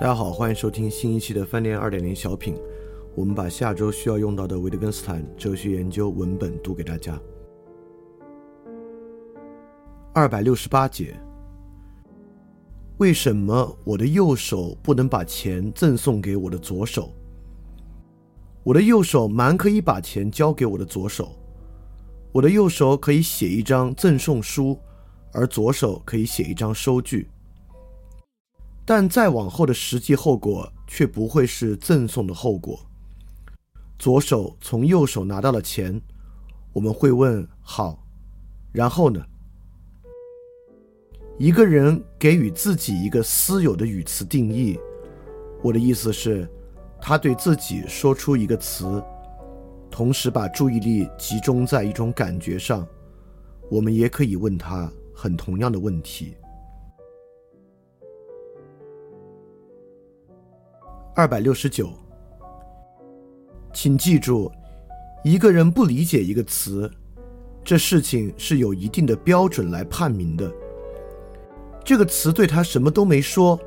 大家好，欢迎收听新一期的饭店二点零小品。我们把下周需要用到的维特根斯坦哲学研究文本读给大家。二百六十八节，为什么我的右手不能把钱赠送给我的左手？我的右手蛮可以把钱交给我的左手，我的右手可以写一张赠送书，而左手可以写一张收据。但再往后的实际后果却不会是赠送的后果。左手从右手拿到了钱，我们会问：好，然后呢？一个人给予自己一个私有的语词定义，我的意思是，他对自己说出一个词，同时把注意力集中在一种感觉上。我们也可以问他很同样的问题。二百六十九，请记住，一个人不理解一个词，这事情是有一定的标准来判明的。这个词对他什么都没说，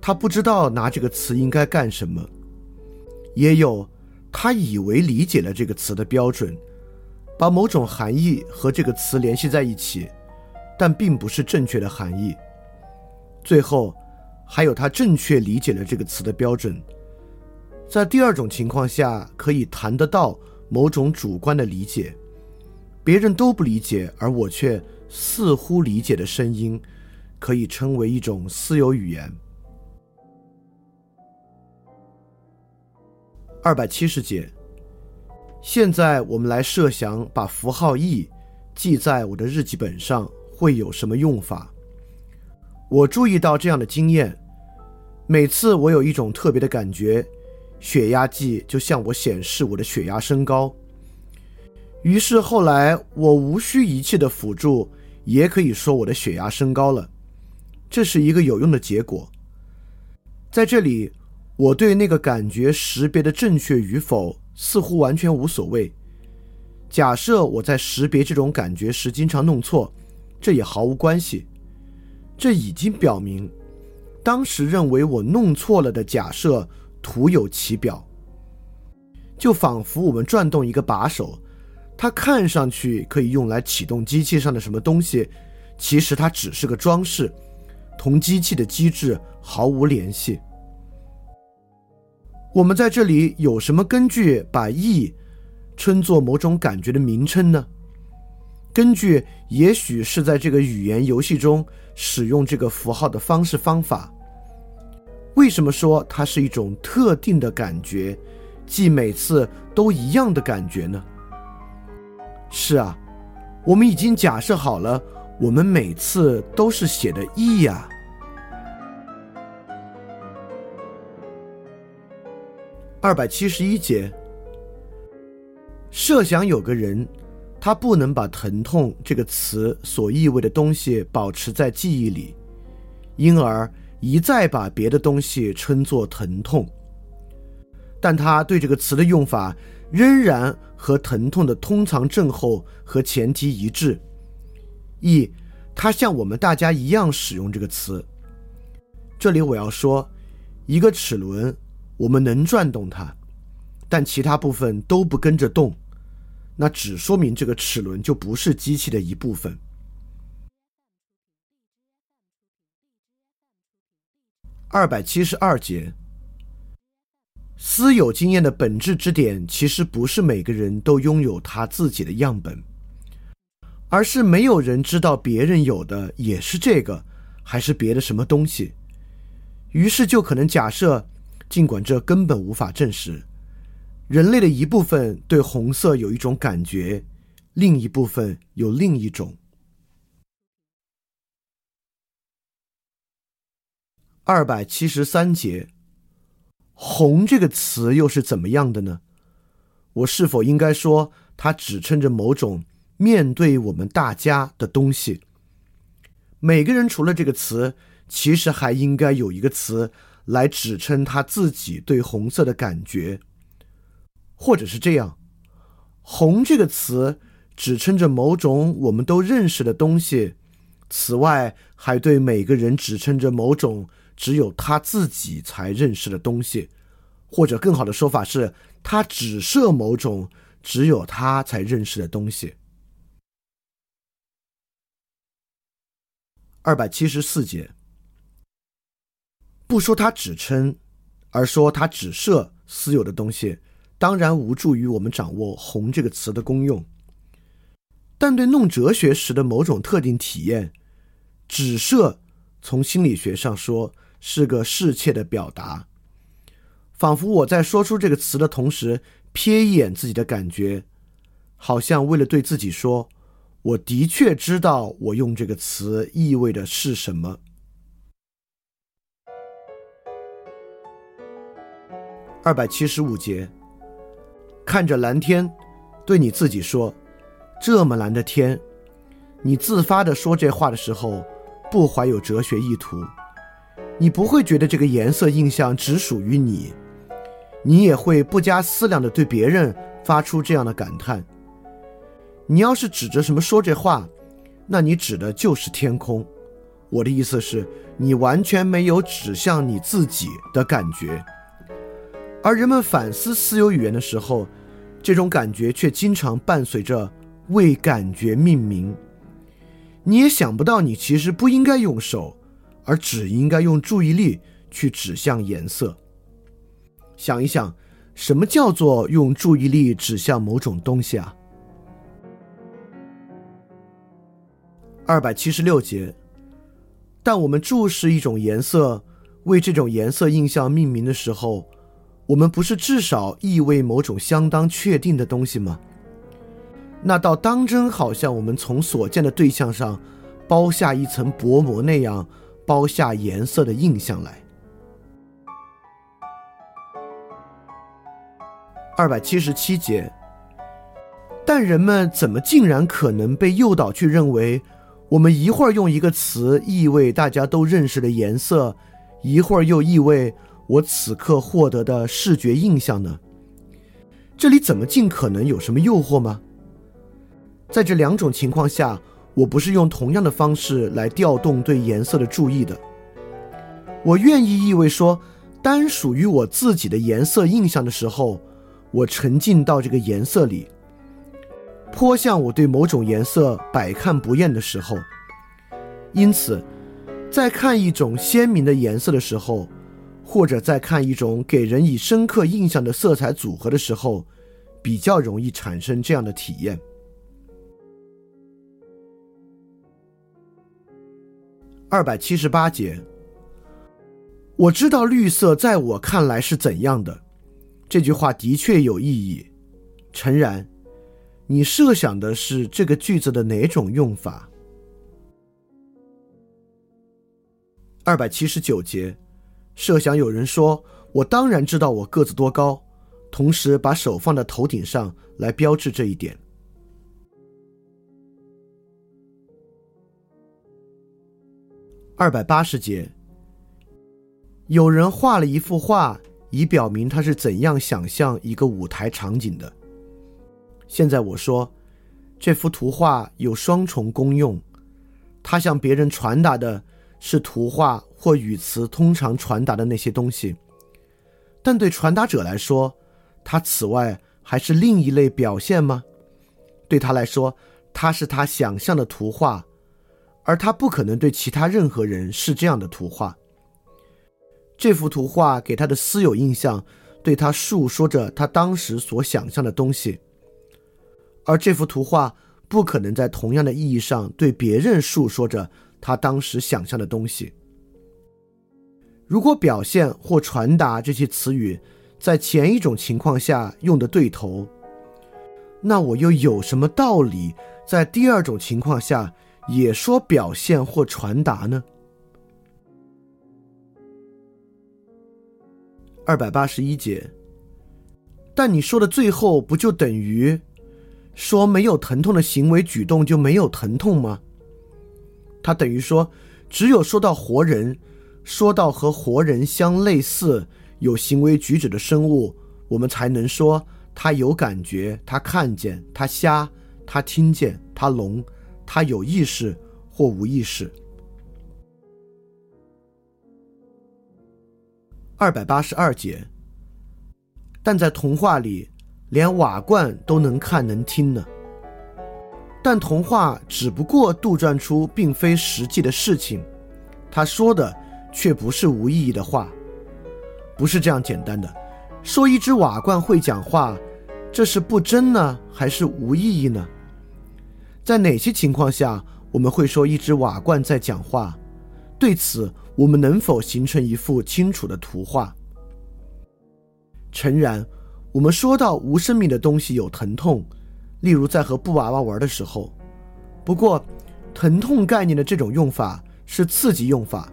他不知道拿这个词应该干什么。也有他以为理解了这个词的标准，把某种含义和这个词联系在一起，但并不是正确的含义。最后。还有他正确理解了这个词的标准，在第二种情况下可以谈得到某种主观的理解，别人都不理解而我却似乎理解的声音，可以称为一种私有语言。二百七十节，现在我们来设想把符号 e 记在我的日记本上会有什么用法。我注意到这样的经验：每次我有一种特别的感觉，血压计就向我显示我的血压升高。于是后来我无需仪器的辅助，也可以说我的血压升高了。这是一个有用的结果。在这里，我对那个感觉识别的正确与否似乎完全无所谓。假设我在识别这种感觉时经常弄错，这也毫无关系。这已经表明，当时认为我弄错了的假设徒有其表。就仿佛我们转动一个把手，它看上去可以用来启动机器上的什么东西，其实它只是个装饰，同机器的机制毫无联系。我们在这里有什么根据把意称作某种感觉的名称呢？根据也许是在这个语言游戏中使用这个符号的方式方法，为什么说它是一种特定的感觉，即每次都一样的感觉呢？是啊，我们已经假设好了，我们每次都是写的 “e” 呀。二百七十一节，设想有个人。他不能把“疼痛”这个词所意味的东西保持在记忆里，因而一再把别的东西称作“疼痛”。但他对这个词的用法仍然和“疼痛”的通常症候和前提一致，一，他像我们大家一样使用这个词。这里我要说，一个齿轮，我们能转动它，但其他部分都不跟着动。那只说明这个齿轮就不是机器的一部分。二百七十二节，私有经验的本质之点，其实不是每个人都拥有他自己的样本，而是没有人知道别人有的也是这个，还是别的什么东西。于是就可能假设，尽管这根本无法证实。人类的一部分对红色有一种感觉，另一部分有另一种。二百七十三节，红这个词又是怎么样的呢？我是否应该说它指称着某种面对我们大家的东西？每个人除了这个词，其实还应该有一个词来指称他自己对红色的感觉。或者是这样，“红”这个词指称着某种我们都认识的东西，此外还对每个人指称着某种只有他自己才认识的东西，或者更好的说法是，他只设某种只有他才认识的东西。二百七十四节，不说他只称，而说他只设私有的东西，当然无助于我们掌握“红”这个词的功用。但对弄哲学时的某种特定体验，只设从心理学上说。是个世切的表达，仿佛我在说出这个词的同时，瞥一眼自己的感觉，好像为了对自己说：“我的确知道我用这个词意味的是什么。”二百七十五节，看着蓝天，对你自己说：“这么蓝的天。”你自发的说这话的时候，不怀有哲学意图。你不会觉得这个颜色印象只属于你，你也会不加思量的对别人发出这样的感叹。你要是指着什么说这话，那你指的就是天空。我的意思是，你完全没有指向你自己的感觉。而人们反思私有语言的时候，这种感觉却经常伴随着为感觉命名。你也想不到，你其实不应该用手。而只应该用注意力去指向颜色。想一想，什么叫做用注意力指向某种东西啊？二百七十六节。但我们注视一种颜色，为这种颜色印象命名的时候，我们不是至少意味某种相当确定的东西吗？那倒当真好像我们从所见的对象上剥下一层薄膜那样。包下颜色的印象来。二百七十七节，但人们怎么竟然可能被诱导去认为，我们一会儿用一个词意味大家都认识的颜色，一会儿又意味我此刻获得的视觉印象呢？这里怎么尽可能有什么诱惑吗？在这两种情况下。我不是用同样的方式来调动对颜色的注意的。我愿意意味说，单属于我自己的颜色印象的时候，我沉浸到这个颜色里，颇像我对某种颜色百看不厌的时候。因此，在看一种鲜明的颜色的时候，或者在看一种给人以深刻印象的色彩组合的时候，比较容易产生这样的体验。二百七十八节，我知道绿色在我看来是怎样的。这句话的确有意义。诚然，你设想的是这个句子的哪种用法？二百七十九节，设想有人说：“我当然知道我个子多高。”同时把手放在头顶上来标志这一点。二百八十节，有人画了一幅画，以表明他是怎样想象一个舞台场景的。现在我说，这幅图画有双重功用，它向别人传达的是图画或语词通常传达的那些东西，但对传达者来说，它此外还是另一类表现吗？对他来说，它是他想象的图画。而他不可能对其他任何人是这样的图画。这幅图画给他的私有印象，对他述说着他当时所想象的东西。而这幅图画不可能在同样的意义上对别人述说着他当时想象的东西。如果表现或传达这些词语在前一种情况下用的对头，那我又有什么道理在第二种情况下？也说表现或传达呢？二百八十一节。但你说的最后不就等于说没有疼痛的行为举动就没有疼痛吗？他等于说，只有说到活人，说到和活人相类似、有行为举止的生物，我们才能说他有感觉，他看见，他瞎，他听见，他聋。他有意识或无意识。二百八十二节。但在童话里，连瓦罐都能看能听呢。但童话只不过杜撰出并非实际的事情，他说的却不是无意义的话，不是这样简单的。说一只瓦罐会讲话，这是不真呢，还是无意义呢？在哪些情况下我们会说一只瓦罐在讲话？对此，我们能否形成一幅清楚的图画？诚然，我们说到无生命的东西有疼痛，例如在和布娃娃玩的时候。不过，疼痛概念的这种用法是刺激用法。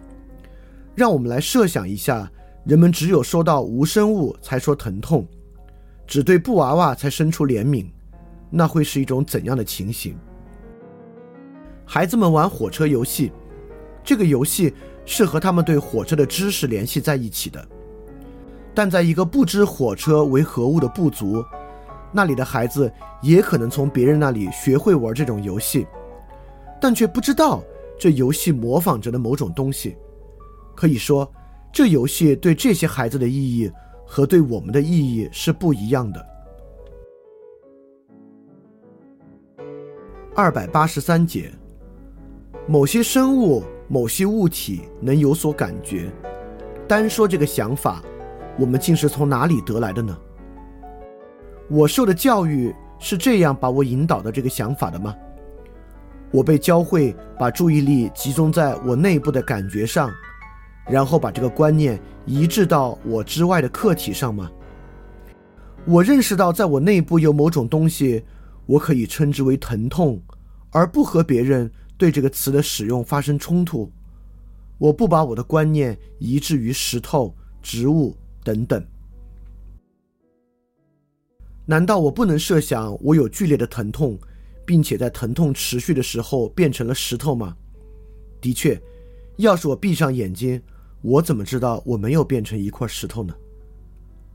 让我们来设想一下，人们只有说到无生物才说疼痛，只对布娃娃才生出怜悯，那会是一种怎样的情形？孩子们玩火车游戏，这个游戏是和他们对火车的知识联系在一起的。但在一个不知火车为何物的部族，那里的孩子也可能从别人那里学会玩这种游戏，但却不知道这游戏模仿着的某种东西。可以说，这游戏对这些孩子的意义和对我们的意义是不一样的。二百八十三节，某些生物、某些物体能有所感觉，单说这个想法。我们竟是从哪里得来的呢？我受的教育是这样把我引导到这个想法的吗？我被教会把注意力集中在我内部的感觉上，然后把这个观念移植到我之外的客体上吗？我认识到在我内部有某种东西，我可以称之为疼痛，而不和别人对这个词的使用发生冲突。我不把我的观念移植于石头、植物。等等，难道我不能设想我有剧烈的疼痛，并且在疼痛持续的时候变成了石头吗？的确，要是我闭上眼睛，我怎么知道我没有变成一块石头呢？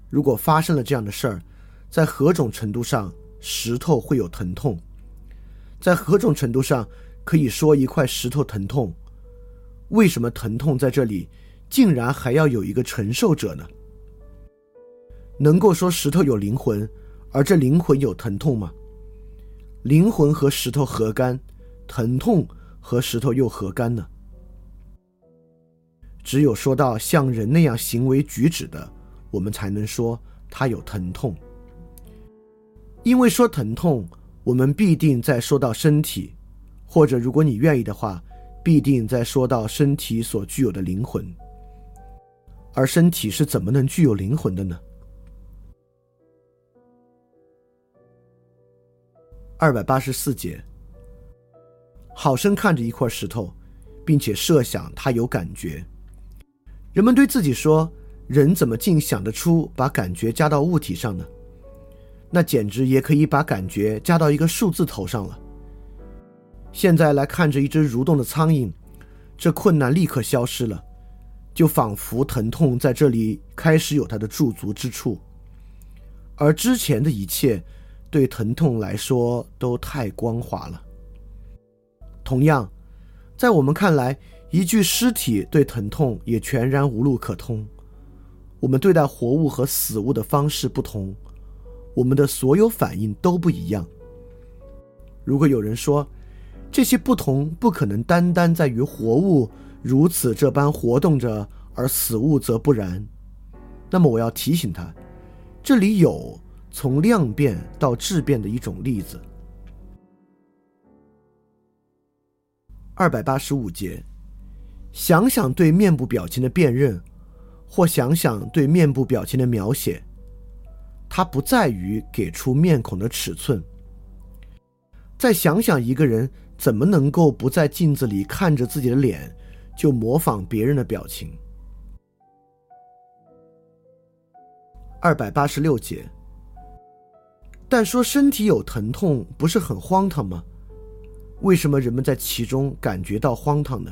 如果发生了这样的事儿，在何种程度上石头会有疼痛？在何种程度上可以说一块石头疼痛？为什么疼痛在这里竟然还要有一个承受者呢？能够说石头有灵魂，而这灵魂有疼痛吗？灵魂和石头何干？疼痛和石头又何干呢？只有说到像人那样行为举止的，我们才能说他有疼痛。因为说疼痛，我们必定在说到身体，或者如果你愿意的话，必定在说到身体所具有的灵魂。而身体是怎么能具有灵魂的呢？二百八十四节，好生看着一块石头，并且设想它有感觉。人们对自己说：“人怎么竟想得出把感觉加到物体上呢？”那简直也可以把感觉加到一个数字头上了。现在来看着一只蠕动的苍蝇，这困难立刻消失了，就仿佛疼痛在这里开始有它的驻足之处，而之前的一切。对疼痛来说都太光滑了。同样，在我们看来，一具尸体对疼痛也全然无路可通。我们对待活物和死物的方式不同，我们的所有反应都不一样。如果有人说这些不同不可能单单在于活物如此这般活动着，而死物则不然，那么我要提醒他，这里有。从量变到质变的一种例子。二百八十五节，想想对面部表情的辨认，或想想对面部表情的描写，它不在于给出面孔的尺寸。再想想一个人怎么能够不在镜子里看着自己的脸，就模仿别人的表情。二百八十六节。但说身体有疼痛不是很荒唐吗？为什么人们在其中感觉到荒唐呢？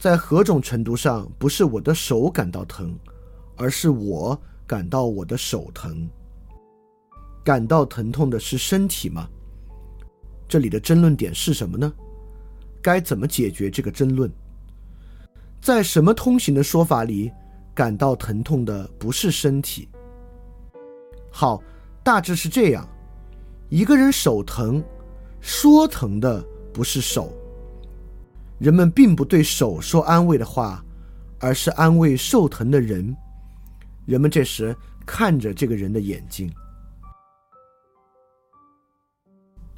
在何种程度上不是我的手感到疼，而是我感到我的手疼？感到疼痛的是身体吗？这里的争论点是什么呢？该怎么解决这个争论？在什么通行的说法里，感到疼痛的不是身体。好，大致是这样：一个人手疼，说疼的不是手。人们并不对手说安慰的话，而是安慰受疼的人。人们这时看着这个人的眼睛。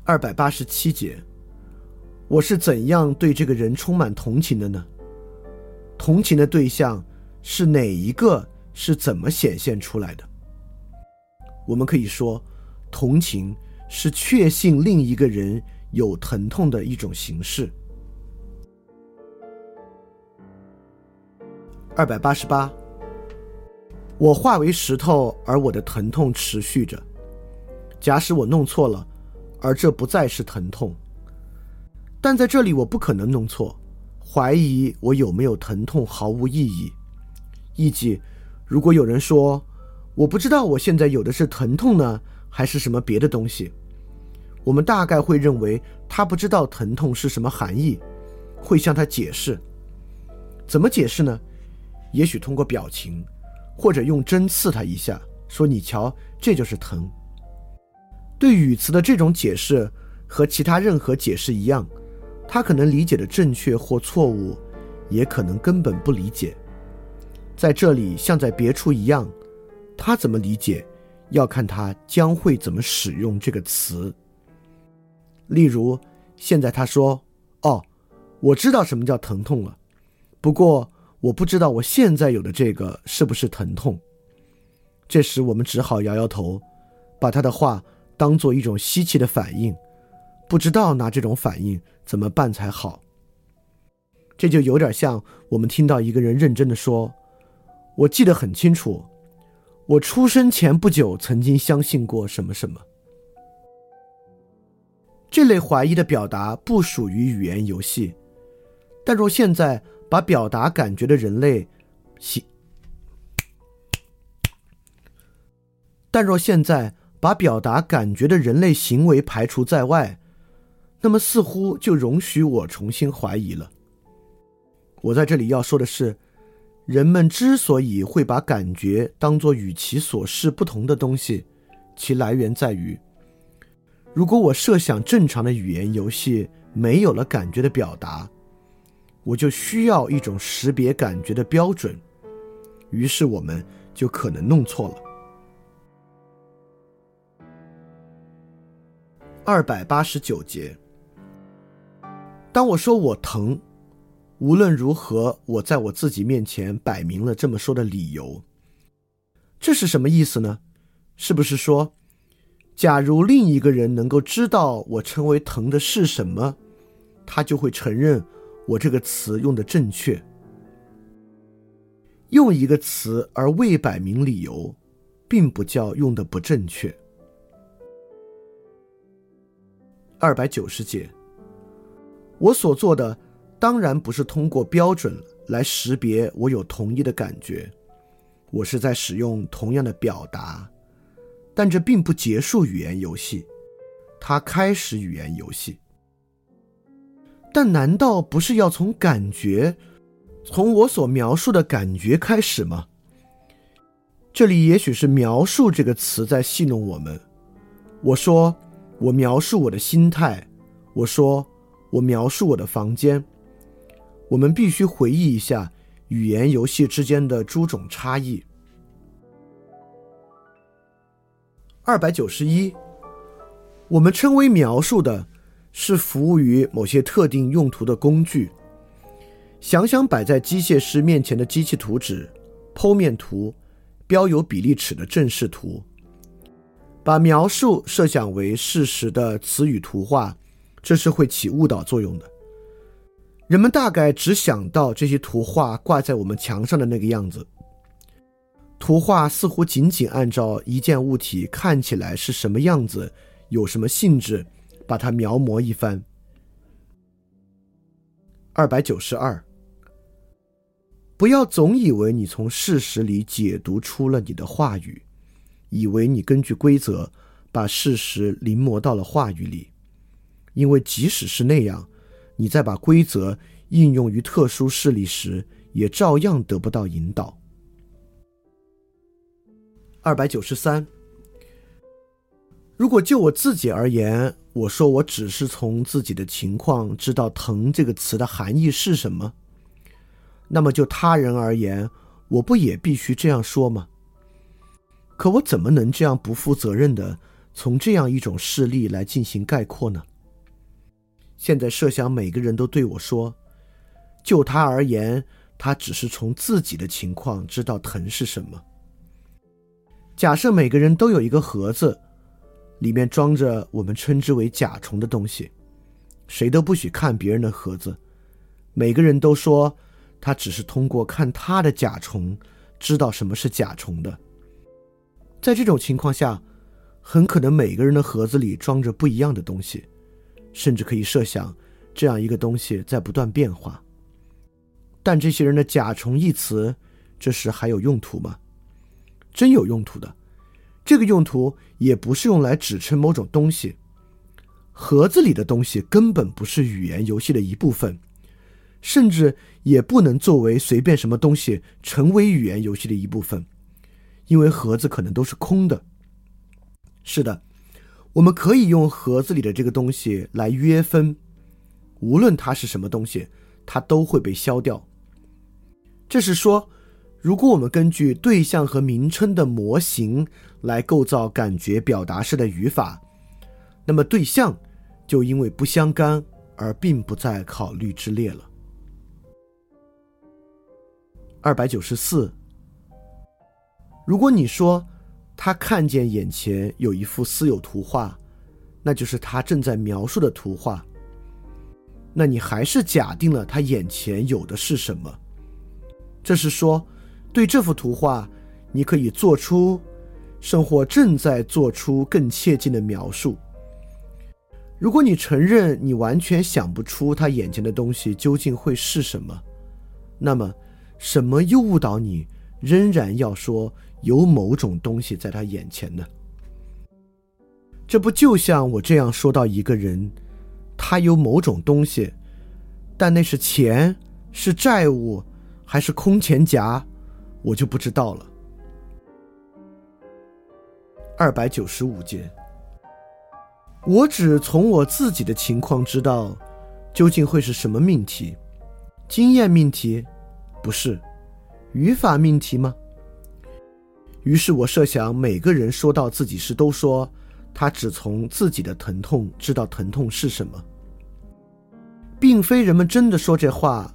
二百八十七节，我是怎样对这个人充满同情的呢？同情的对象是哪一个？是怎么显现出来的？我们可以说，同情是确信另一个人有疼痛的一种形式。二百八十八，我化为石头，而我的疼痛持续着。假使我弄错了，而这不再是疼痛，但在这里我不可能弄错。怀疑我有没有疼痛毫无意义。意即，如果有人说我不知道我现在有的是疼痛呢，还是什么别的东西，我们大概会认为他不知道疼痛是什么含义，会向他解释。怎么解释呢？也许通过表情，或者用针刺他一下，说：“你瞧，这就是疼。”对语词的这种解释和其他任何解释一样，他可能理解的正确或错误，也可能根本不理解。在这里，像在别处一样，他怎么理解，要看他将会怎么使用这个词。例如，现在他说：“哦，我知道什么叫疼痛了，不过。”我不知道我现在有的这个是不是疼痛。这时我们只好摇摇头，把他的话当做一种稀奇的反应，不知道拿这种反应怎么办才好。这就有点像我们听到一个人认真的说：“我记得很清楚，我出生前不久曾经相信过什么什么。”这类怀疑的表达不属于语言游戏，但若现在。把表达感觉的人类行，但若现在把表达感觉的人类行为排除在外，那么似乎就容许我重新怀疑了。我在这里要说的是，人们之所以会把感觉当作与其所示不同的东西，其来源在于：如果我设想正常的语言游戏没有了感觉的表达。我就需要一种识别感觉的标准，于是我们就可能弄错了。二百八十九节，当我说我疼，无论如何，我在我自己面前摆明了这么说的理由。这是什么意思呢？是不是说，假如另一个人能够知道我称为疼的是什么，他就会承认？我这个词用的正确，用一个词而未摆明理由，并不叫用的不正确。二百九十节，我所做的当然不是通过标准来识别我有同一的感觉，我是在使用同样的表达，但这并不结束语言游戏，它开始语言游戏。但难道不是要从感觉，从我所描述的感觉开始吗？这里也许是“描述”这个词在戏弄我们。我说，我描述我的心态；我说，我描述我的房间。我们必须回忆一下语言游戏之间的诸种差异。二百九十一，我们称为描述的。是服务于某些特定用途的工具。想想摆在机械师面前的机器图纸、剖面图、标有比例尺的正视图，把描述设想为事实的词语图画，这是会起误导作用的。人们大概只想到这些图画挂在我们墙上的那个样子。图画似乎仅仅按照一件物体看起来是什么样子，有什么性质。把它描摹一番。二百九十二，不要总以为你从事实里解读出了你的话语，以为你根据规则把事实临摹到了话语里，因为即使是那样，你在把规则应用于特殊事例时，也照样得不到引导。二百九十三。如果就我自己而言，我说我只是从自己的情况知道“疼”这个词的含义是什么，那么就他人而言，我不也必须这样说吗？可我怎么能这样不负责任的从这样一种事例来进行概括呢？现在设想每个人都对我说，就他而言，他只是从自己的情况知道疼是什么。假设每个人都有一个盒子。里面装着我们称之为甲虫的东西，谁都不许看别人的盒子。每个人都说他只是通过看他的甲虫知道什么是甲虫的。在这种情况下，很可能每个人的盒子里装着不一样的东西，甚至可以设想这样一个东西在不断变化。但这些人的“甲虫”一词，这时还有用途吗？真有用途的。这个用途也不是用来指称某种东西，盒子里的东西根本不是语言游戏的一部分，甚至也不能作为随便什么东西成为语言游戏的一部分，因为盒子可能都是空的。是的，我们可以用盒子里的这个东西来约分，无论它是什么东西，它都会被消掉。这是说。如果我们根据对象和名称的模型来构造感觉表达式的语法，那么对象就因为不相干而并不在考虑之列了。二百九十四，如果你说他看见眼前有一幅私有图画，那就是他正在描述的图画，那你还是假定了他眼前有的是什么？这是说。对这幅图画，你可以做出，甚或正在做出更切近的描述。如果你承认你完全想不出他眼前的东西究竟会是什么，那么什么又误导你仍然要说有某种东西在他眼前呢？这不就像我这样说到一个人，他有某种东西，但那是钱，是债务，还是空钱夹？我就不知道了。二百九十五节，我只从我自己的情况知道，究竟会是什么命题？经验命题？不是，语法命题吗？于是我设想，每个人说到自己时，都说他只从自己的疼痛知道疼痛是什么，并非人们真的说这话。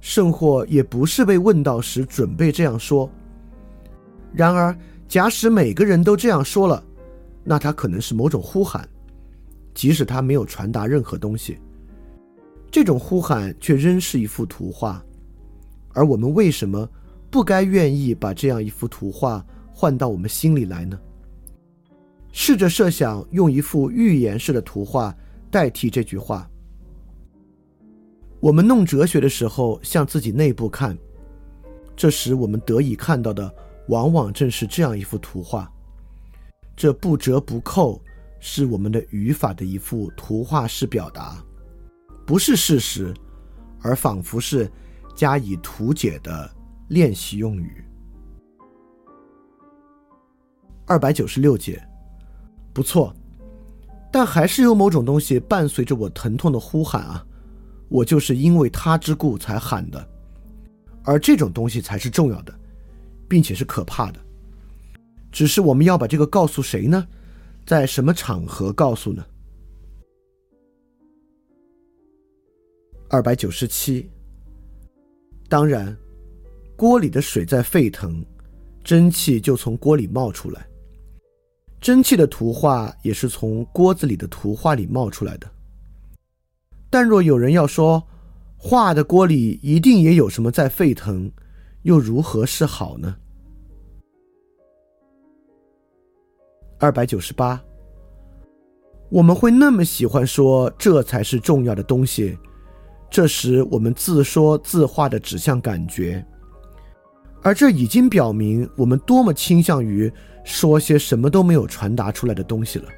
甚或也不是被问到时准备这样说。然而，假使每个人都这样说了，那他可能是某种呼喊，即使他没有传达任何东西。这种呼喊却仍是一幅图画。而我们为什么不该愿意把这样一幅图画换到我们心里来呢？试着设想用一幅寓言式的图画代替这句话。我们弄哲学的时候，向自己内部看，这时我们得以看到的，往往正是这样一幅图画。这不折不扣是我们的语法的一幅图画式表达，不是事实，而仿佛是加以图解的练习用语。二百九十六节，不错，但还是有某种东西伴随着我疼痛的呼喊啊。我就是因为他之故才喊的，而这种东西才是重要的，并且是可怕的。只是我们要把这个告诉谁呢？在什么场合告诉呢？二百九十七。当然，锅里的水在沸腾，蒸汽就从锅里冒出来。蒸汽的图画也是从锅子里的图画里冒出来的。但若有人要说，画的锅里一定也有什么在沸腾，又如何是好呢？二百九十八，我们会那么喜欢说这才是重要的东西，这时我们自说自话的指向感觉，而这已经表明我们多么倾向于说些什么都没有传达出来的东西了。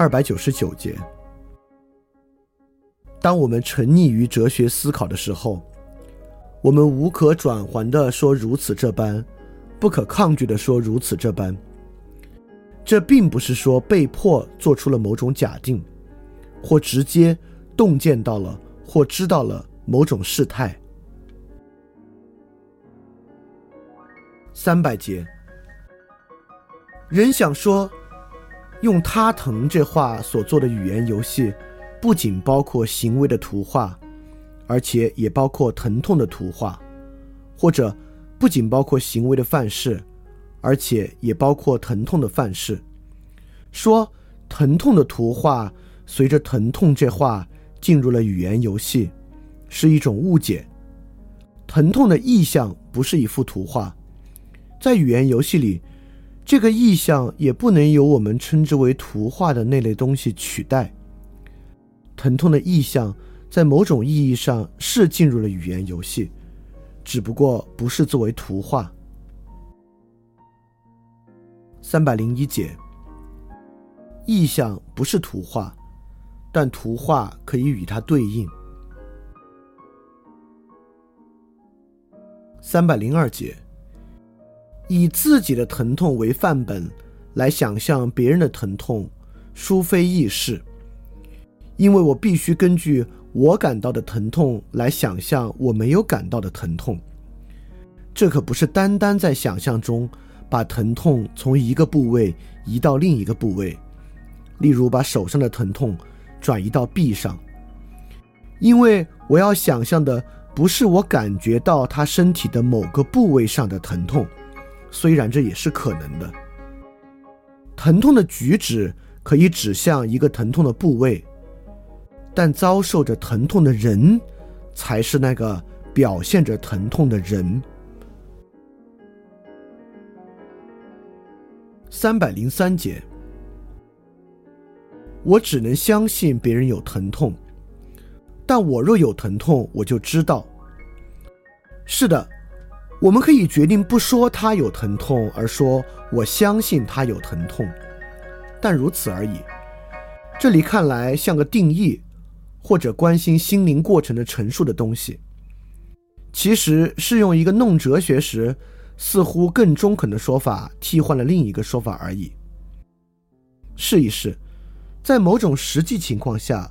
二百九十九节。当我们沉溺于哲学思考的时候，我们无可转还的说如此这般，不可抗拒的说如此这般。这并不是说被迫做出了某种假定，或直接洞见到了或知道了某种事态。三百节，人想说，用“他疼”这话所做的语言游戏，不仅包括行为的图画。而且也包括疼痛的图画，或者不仅包括行为的范式，而且也包括疼痛的范式。说疼痛的图画随着疼痛这话进入了语言游戏，是一种误解。疼痛的意象不是一幅图画，在语言游戏里，这个意象也不能由我们称之为图画的那类东西取代。疼痛的意象。在某种意义上是进入了语言游戏，只不过不是作为图画。三百零一节，意象不是图画，但图画可以与它对应。三百零二节，以自己的疼痛为范本来想象别人的疼痛，殊非易事，因为我必须根据。我感到的疼痛，来想象我没有感到的疼痛，这可不是单单在想象中把疼痛从一个部位移到另一个部位，例如把手上的疼痛转移到臂上，因为我要想象的不是我感觉到他身体的某个部位上的疼痛，虽然这也是可能的。疼痛的举止可以指向一个疼痛的部位。但遭受着疼痛的人，才是那个表现着疼痛的人。三百零三节，我只能相信别人有疼痛，但我若有疼痛，我就知道。是的，我们可以决定不说他有疼痛，而说我相信他有疼痛，但如此而已。这里看来像个定义。或者关心心灵过程的陈述的东西，其实是用一个弄哲学时似乎更中肯的说法替换了另一个说法而已。试一试，在某种实际情况下，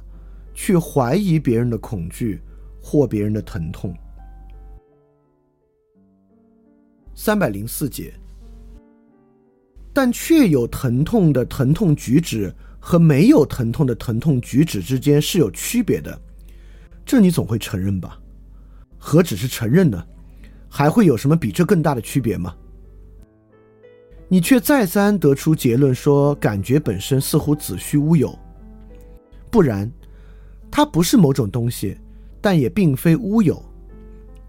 去怀疑别人的恐惧或别人的疼痛。三百零四节，但却有疼痛的疼痛举止。和没有疼痛的疼痛举止之间是有区别的，这你总会承认吧？何止是承认呢？还会有什么比这更大的区别吗？你却再三得出结论说，感觉本身似乎子虚乌有。不然，它不是某种东西，但也并非乌有。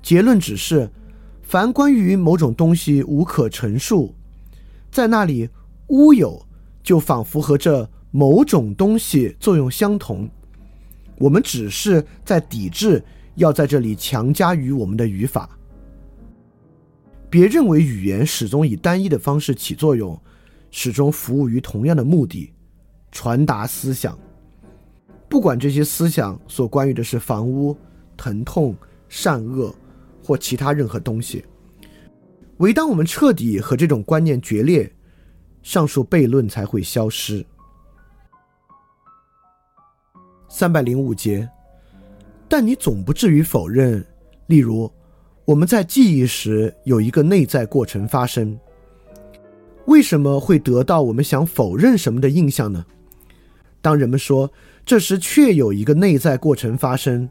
结论只是，凡关于某种东西无可陈述，在那里乌有，就仿佛和这。某种东西作用相同，我们只是在抵制要在这里强加于我们的语法。别认为语言始终以单一的方式起作用，始终服务于同样的目的，传达思想。不管这些思想所关于的是房屋、疼痛、善恶或其他任何东西，唯当我们彻底和这种观念决裂，上述悖论才会消失。三百零五节，但你总不至于否认，例如，我们在记忆时有一个内在过程发生。为什么会得到我们想否认什么的印象呢？当人们说这时确有一个内在过程发生，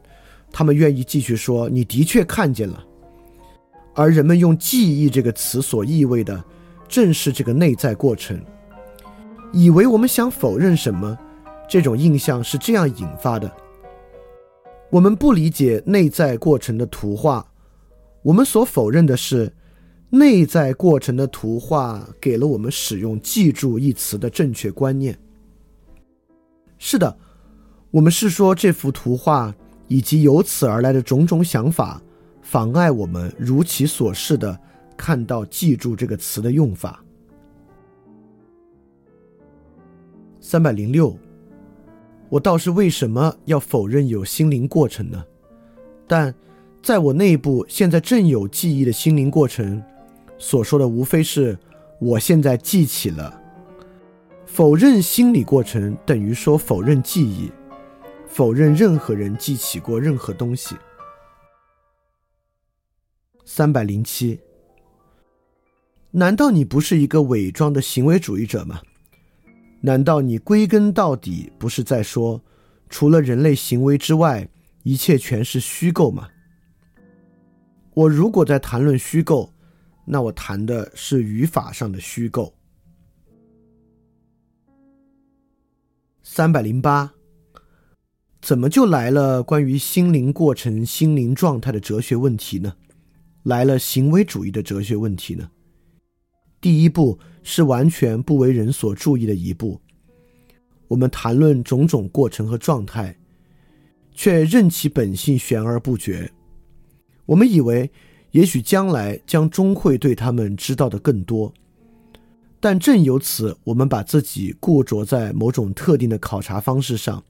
他们愿意继续说你的确看见了。而人们用“记忆”这个词所意味的，正是这个内在过程。以为我们想否认什么？这种印象是这样引发的：我们不理解内在过程的图画，我们所否认的是内在过程的图画给了我们使用“记住”一词的正确观念。是的，我们是说这幅图画以及由此而来的种种想法，妨碍我们如其所示的看到“记住”这个词的用法。三百零六。我倒是为什么要否认有心灵过程呢？但在我内部现在正有记忆的心灵过程，所说的无非是我现在记起了。否认心理过程等于说否认记忆，否认任何人记起过任何东西。三百零七，难道你不是一个伪装的行为主义者吗？难道你归根到底不是在说，除了人类行为之外，一切全是虚构吗？我如果在谈论虚构，那我谈的是语法上的虚构。三百零八，怎么就来了关于心灵过程、心灵状态的哲学问题呢？来了行为主义的哲学问题呢？第一步是完全不为人所注意的一步，我们谈论种种过程和状态，却任其本性悬而不决。我们以为，也许将来将终会对他们知道的更多，但正由此，我们把自己固着在某种特定的考察方式上，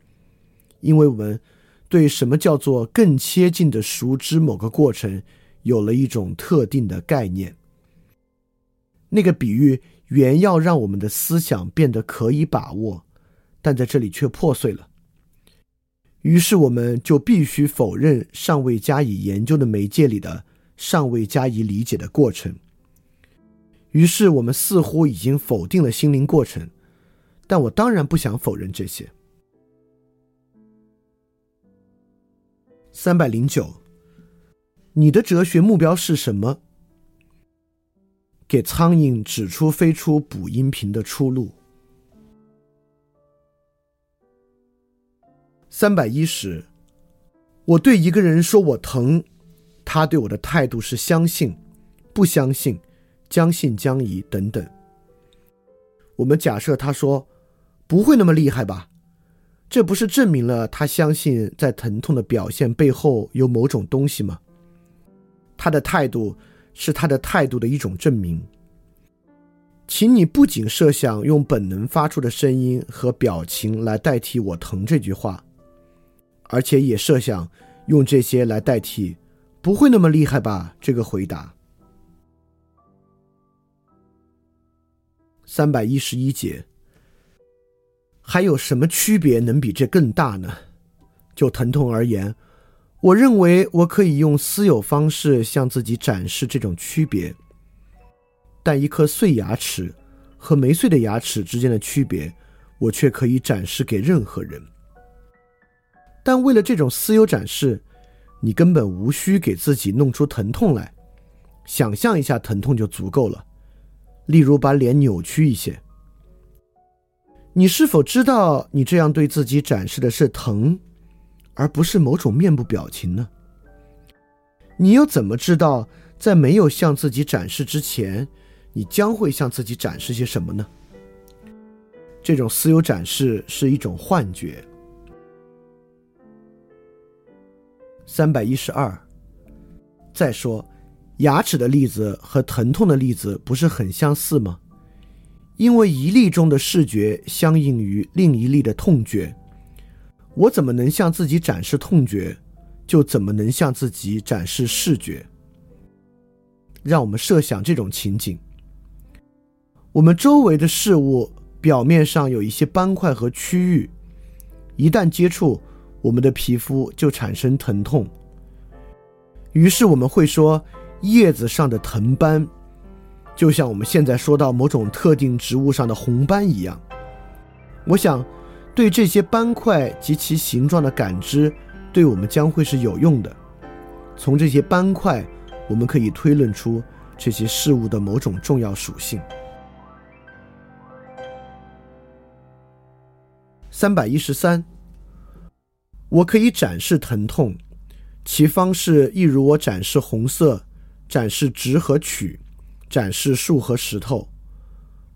因为我们对什么叫做更接近的熟知某个过程，有了一种特定的概念。那个比喻原要让我们的思想变得可以把握，但在这里却破碎了。于是我们就必须否认尚未加以研究的媒介里的尚未加以理解的过程。于是我们似乎已经否定了心灵过程，但我当然不想否认这些。三百零九，你的哲学目标是什么？给苍蝇指出飞出补音频的出路。三百一十，我对一个人说我疼，他对我的态度是相信、不相信、将信将疑等等。我们假设他说不会那么厉害吧，这不是证明了他相信在疼痛的表现背后有某种东西吗？他的态度。是他的态度的一种证明。请你不仅设想用本能发出的声音和表情来代替“我疼”这句话，而且也设想用这些来代替“不会那么厉害吧”这个回答。三百一十一节，还有什么区别能比这更大呢？就疼痛而言。我认为我可以用私有方式向自己展示这种区别，但一颗碎牙齿和没碎的牙齿之间的区别，我却可以展示给任何人。但为了这种私有展示，你根本无需给自己弄出疼痛来，想象一下疼痛就足够了。例如把脸扭曲一些。你是否知道，你这样对自己展示的是疼？而不是某种面部表情呢？你又怎么知道，在没有向自己展示之前，你将会向自己展示些什么呢？这种私有展示是一种幻觉。三百一十二。再说，牙齿的例子和疼痛的例子不是很相似吗？因为一例中的视觉相应于另一例的痛觉。我怎么能向自己展示痛觉，就怎么能向自己展示视觉。让我们设想这种情景：我们周围的事物表面上有一些斑块和区域，一旦接触，我们的皮肤就产生疼痛。于是我们会说，叶子上的藤斑，就像我们现在说到某种特定植物上的红斑一样。我想。对这些斑块及其形状的感知，对我们将会是有用的。从这些斑块，我们可以推论出这些事物的某种重要属性。三百一十三，我可以展示疼痛，其方式一如我展示红色，展示直和曲，展示树和石头。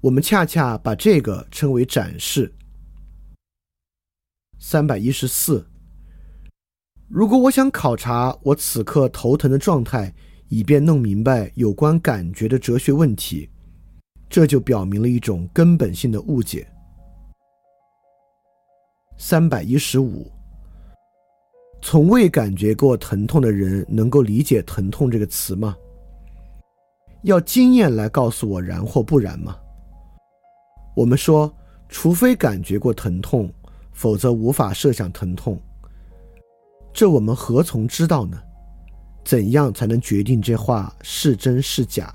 我们恰恰把这个称为展示。三百一十四。如果我想考察我此刻头疼的状态，以便弄明白有关感觉的哲学问题，这就表明了一种根本性的误解。三百一十五。从未感觉过疼痛的人能够理解“疼痛”这个词吗？要经验来告诉我然或不然吗？我们说，除非感觉过疼痛，否则无法设想疼痛。这我们何从知道呢？怎样才能决定这话是真是假？